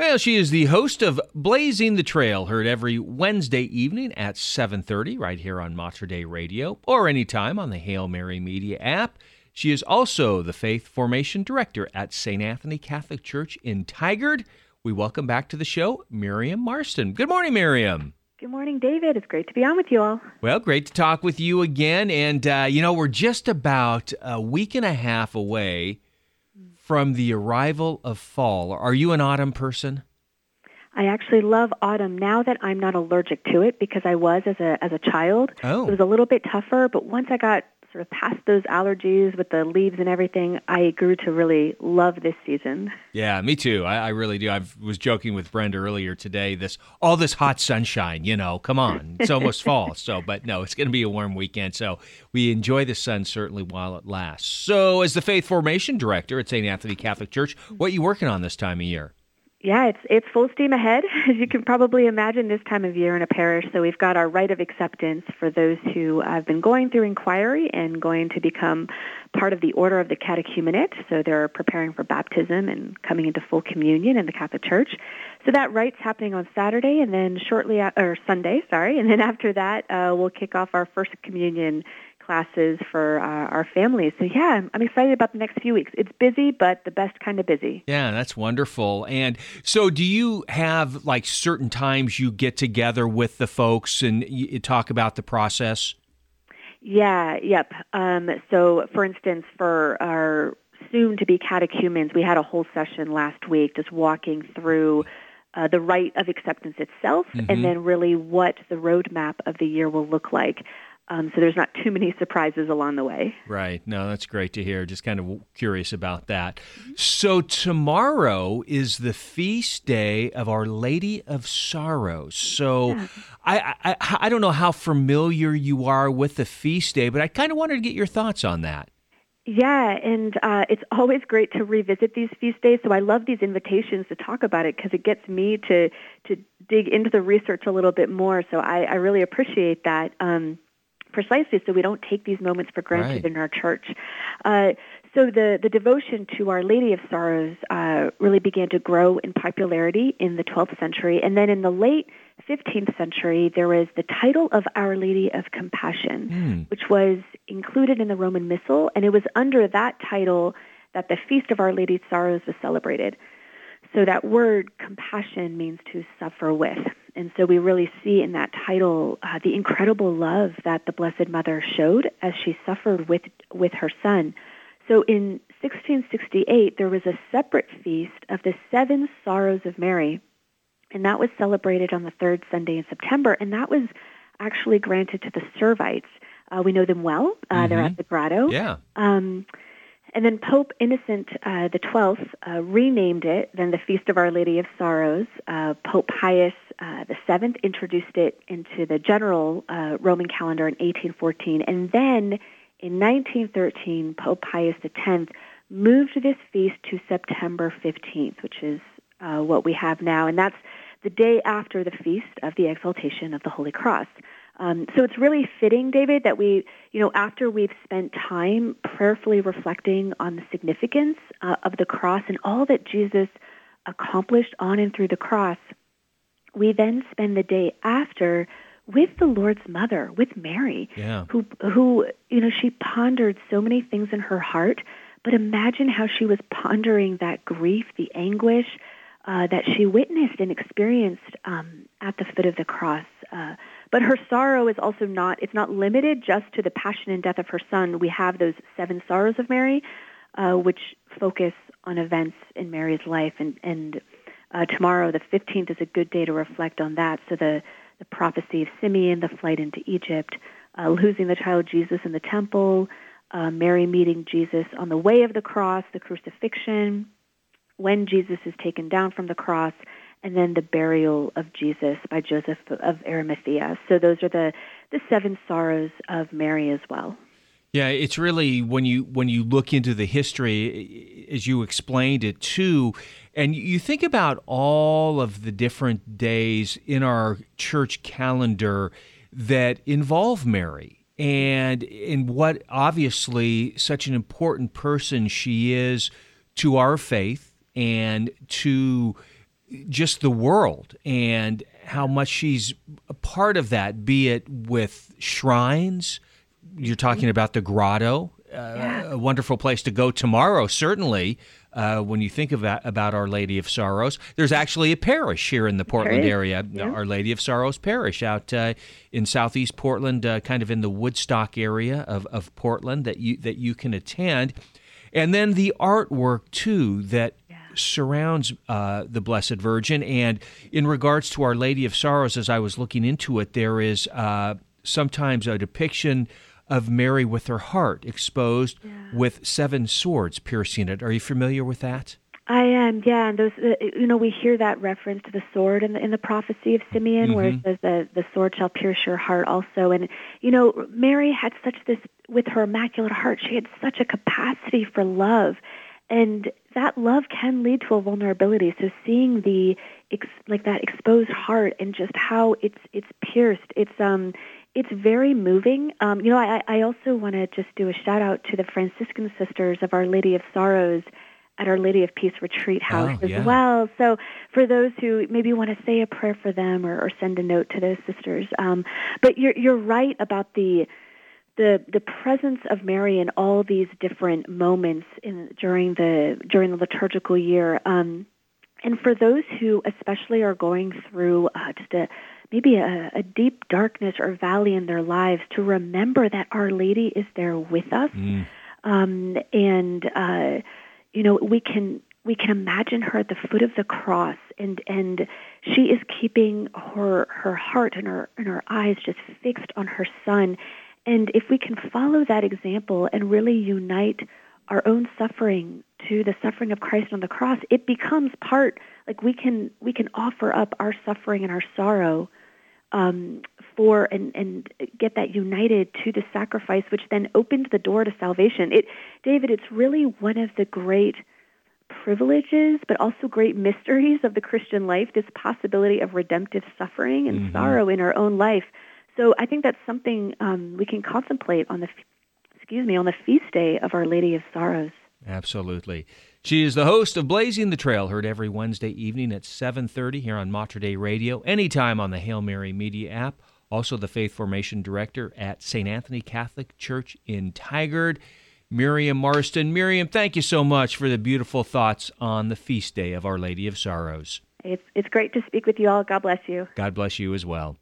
Well, she is the host of Blazing the Trail, heard every Wednesday evening at 7:30 right here on Mater Dei Radio or anytime on the Hail Mary Media app. She is also the Faith Formation Director at St. Anthony Catholic Church in Tigard. We welcome back to the show Miriam Marston. Good morning, Miriam. Good morning, David. It's great to be on with you all. Well, great to talk with you again. And, uh, you know, we're just about a week and a half away from the arrival of fall. Are you an autumn person? I actually love autumn now that I'm not allergic to it because I was as a as a child. Oh. It was a little bit tougher, but once I got sort of past those allergies with the leaves and everything, I grew to really love this season. Yeah, me too. I, I really do. I was joking with Brenda earlier today. This all this hot sunshine, you know, come on, it's almost fall. So, but no, it's going to be a warm weekend. So we enjoy the sun certainly while it lasts. So, as the faith formation director at St. Anthony Catholic Church, what are you working on this time of year? Yeah, it's it's full steam ahead, as you can probably imagine this time of year in a parish. So we've got our rite of acceptance for those who have been going through inquiry and going to become part of the order of the catechumenate. So they're preparing for baptism and coming into full communion in the Catholic Church. So that rite's happening on Saturday, and then shortly or Sunday, sorry, and then after that, uh, we'll kick off our first communion classes for uh, our families. So yeah, I'm, I'm excited about the next few weeks. It's busy, but the best kind of busy. Yeah, that's wonderful. And so, do you have like certain times you get together with the folks and you talk about the process? Yeah, yep. Um, so, for instance, for our soon to be catechumens, we had a whole session last week just walking through uh, the rite of acceptance itself Mm-hmm. and then really what the roadmap of the year will look like. Um, so there's not too many surprises along the way. Right. No, that's great to hear. Just kind of curious about that. So, tomorrow is the feast day of Our Lady of Sorrows. So, I, I, I don't know how familiar you are with the feast day, but I kind of wanted to get your thoughts on that. Yeah, and uh, it's always great to revisit these feast days. So I love these invitations to talk about it because it gets me to to dig into the research a little bit more. So I, I really appreciate that. Um, precisely so we don't take these moments for granted Right. in our church. Uh, so the, the devotion to Our Lady of Sorrows uh, really began to grow in popularity in the 12th century. And then in the late 15th century, there was the title of Our Lady of Compassion, which was included in the Roman Missal. And it was under that title that the Feast of Our Lady of Sorrows was celebrated. So that word compassion means to suffer with. And so we really see in that title uh, the incredible love that the Blessed Mother showed as she suffered with, with her son. So in 1668, there was a separate feast of the Seven Sorrows of Mary, and that was celebrated on the third Sunday in September, and that was actually granted to the Servites. Uh, we know them well. Uh, They're at the grotto. Yeah. Um, and then Pope Innocent uh, the Twelfth uh, renamed it then the Feast of Our Lady of Sorrows. Uh, Pope Pius uh, the Seventh introduced it into the general uh, Roman calendar in 1814, and then in 1913, Pope Pius the Tenth moved this feast to September 15th, which is uh, what we have now, and that's the day after the feast of the Exaltation of the Holy Cross. Um, so it's really fitting, David, that we, you know, after we've spent time prayerfully reflecting on the significance uh, of the cross and all that Jesus accomplished on and through the cross, we then spend the day after with the Lord's mother, with Mary, Yeah. who, who, you know, she pondered so many things in her heart. But imagine how she was pondering that grief, the anguish uh, that she witnessed and experienced um, at the foot of the cross. Uh, but her sorrow is also not, it's not limited just to the passion and death of her son. We have those seven sorrows of Mary, uh, which focus on events in Mary's life. And, and uh, tomorrow, the 15th, is a good day to reflect on that. So the, the prophecy of Simeon, the flight into Egypt, uh, losing the child Jesus in the temple, uh, Mary meeting Jesus on the way of the cross, the crucifixion, when Jesus is taken down from the cross, and then the burial of Jesus by Joseph of Arimathea. So those are the, the seven sorrows of Mary as well. Yeah, it's really when you when you look into the history as you explained it too, and you think about all of the different days in our church calendar that involve Mary and in what obviously such an important person she is to our faith and to just the world and how much she's a part of that, be it with shrines. You're talking mm-hmm. about the grotto, uh, yeah. a wonderful place to go tomorrow, certainly. Uh, when you think about, about Our Lady of Sorrows, there's actually a parish here in the Portland area, yeah. Our Lady of Sorrows Parish, out uh, in southeast Portland, uh, kind of in the Woodstock area of, of Portland that you that you can attend, and then the artwork too that surrounds uh, the Blessed Virgin. And in regards to Our Lady of Sorrows, as I was looking into it, there is uh, sometimes a depiction of Mary with her heart exposed yeah. with seven swords piercing it. Are you familiar with that? I am, yeah. And those, uh, you know, we hear that reference to the sword in the, in the prophecy of Simeon, mm-hmm. where it mm-hmm. says the the sword shall pierce your heart also. And you know, Mary had such this with her immaculate heart. She had such a capacity for love, and that love can lead to a vulnerability. So seeing the ex, like that exposed heart and just how it's it's pierced, it's um it's very moving. Um, you know, I, I also want to just do a shout out to the Franciscan sisters of Our Lady of Sorrows at Our Lady of Peace Retreat House oh, as yeah. well. So for those who maybe want to say a prayer for them or, or send a note to those sisters, um, but you're you're right about the the the presence of Mary in all these different moments in during the during the liturgical year. Um, and for those who especially are going through uh, just a maybe a, a, deep darkness or valley in their lives, to remember that Our Lady is there with us, mm. um, and uh, you know we can we can imagine her at the foot of the cross, and and she is keeping her her heart and her and her eyes just fixed on her son and if we can follow that example and really unite our own suffering to the suffering of Christ on the cross, it becomes part like we can we can offer up our suffering and our sorrow um, for and and get that united to the sacrifice, which then opens the door to salvation. It, David, it's really one of the great privileges, but also great mysteries of the Christian life. This possibility of redemptive suffering and mm-hmm. sorrow in our own life so I think that's something um, we can contemplate on the, excuse me, on the feast day of Our Lady of Sorrows. Absolutely. She is the host of Blazing the Trail, heard every Wednesday evening at 7:30 here on Mater Dei Radio, anytime on the Hail Mary Media app. Also, the Faith Formation Director at St. Anthony Catholic Church in Tigard, Miriam Marston. Miriam, thank you so much for the beautiful thoughts on the feast day of Our Lady of Sorrows. It's, it's great to speak with you all. God bless you. God bless you as well.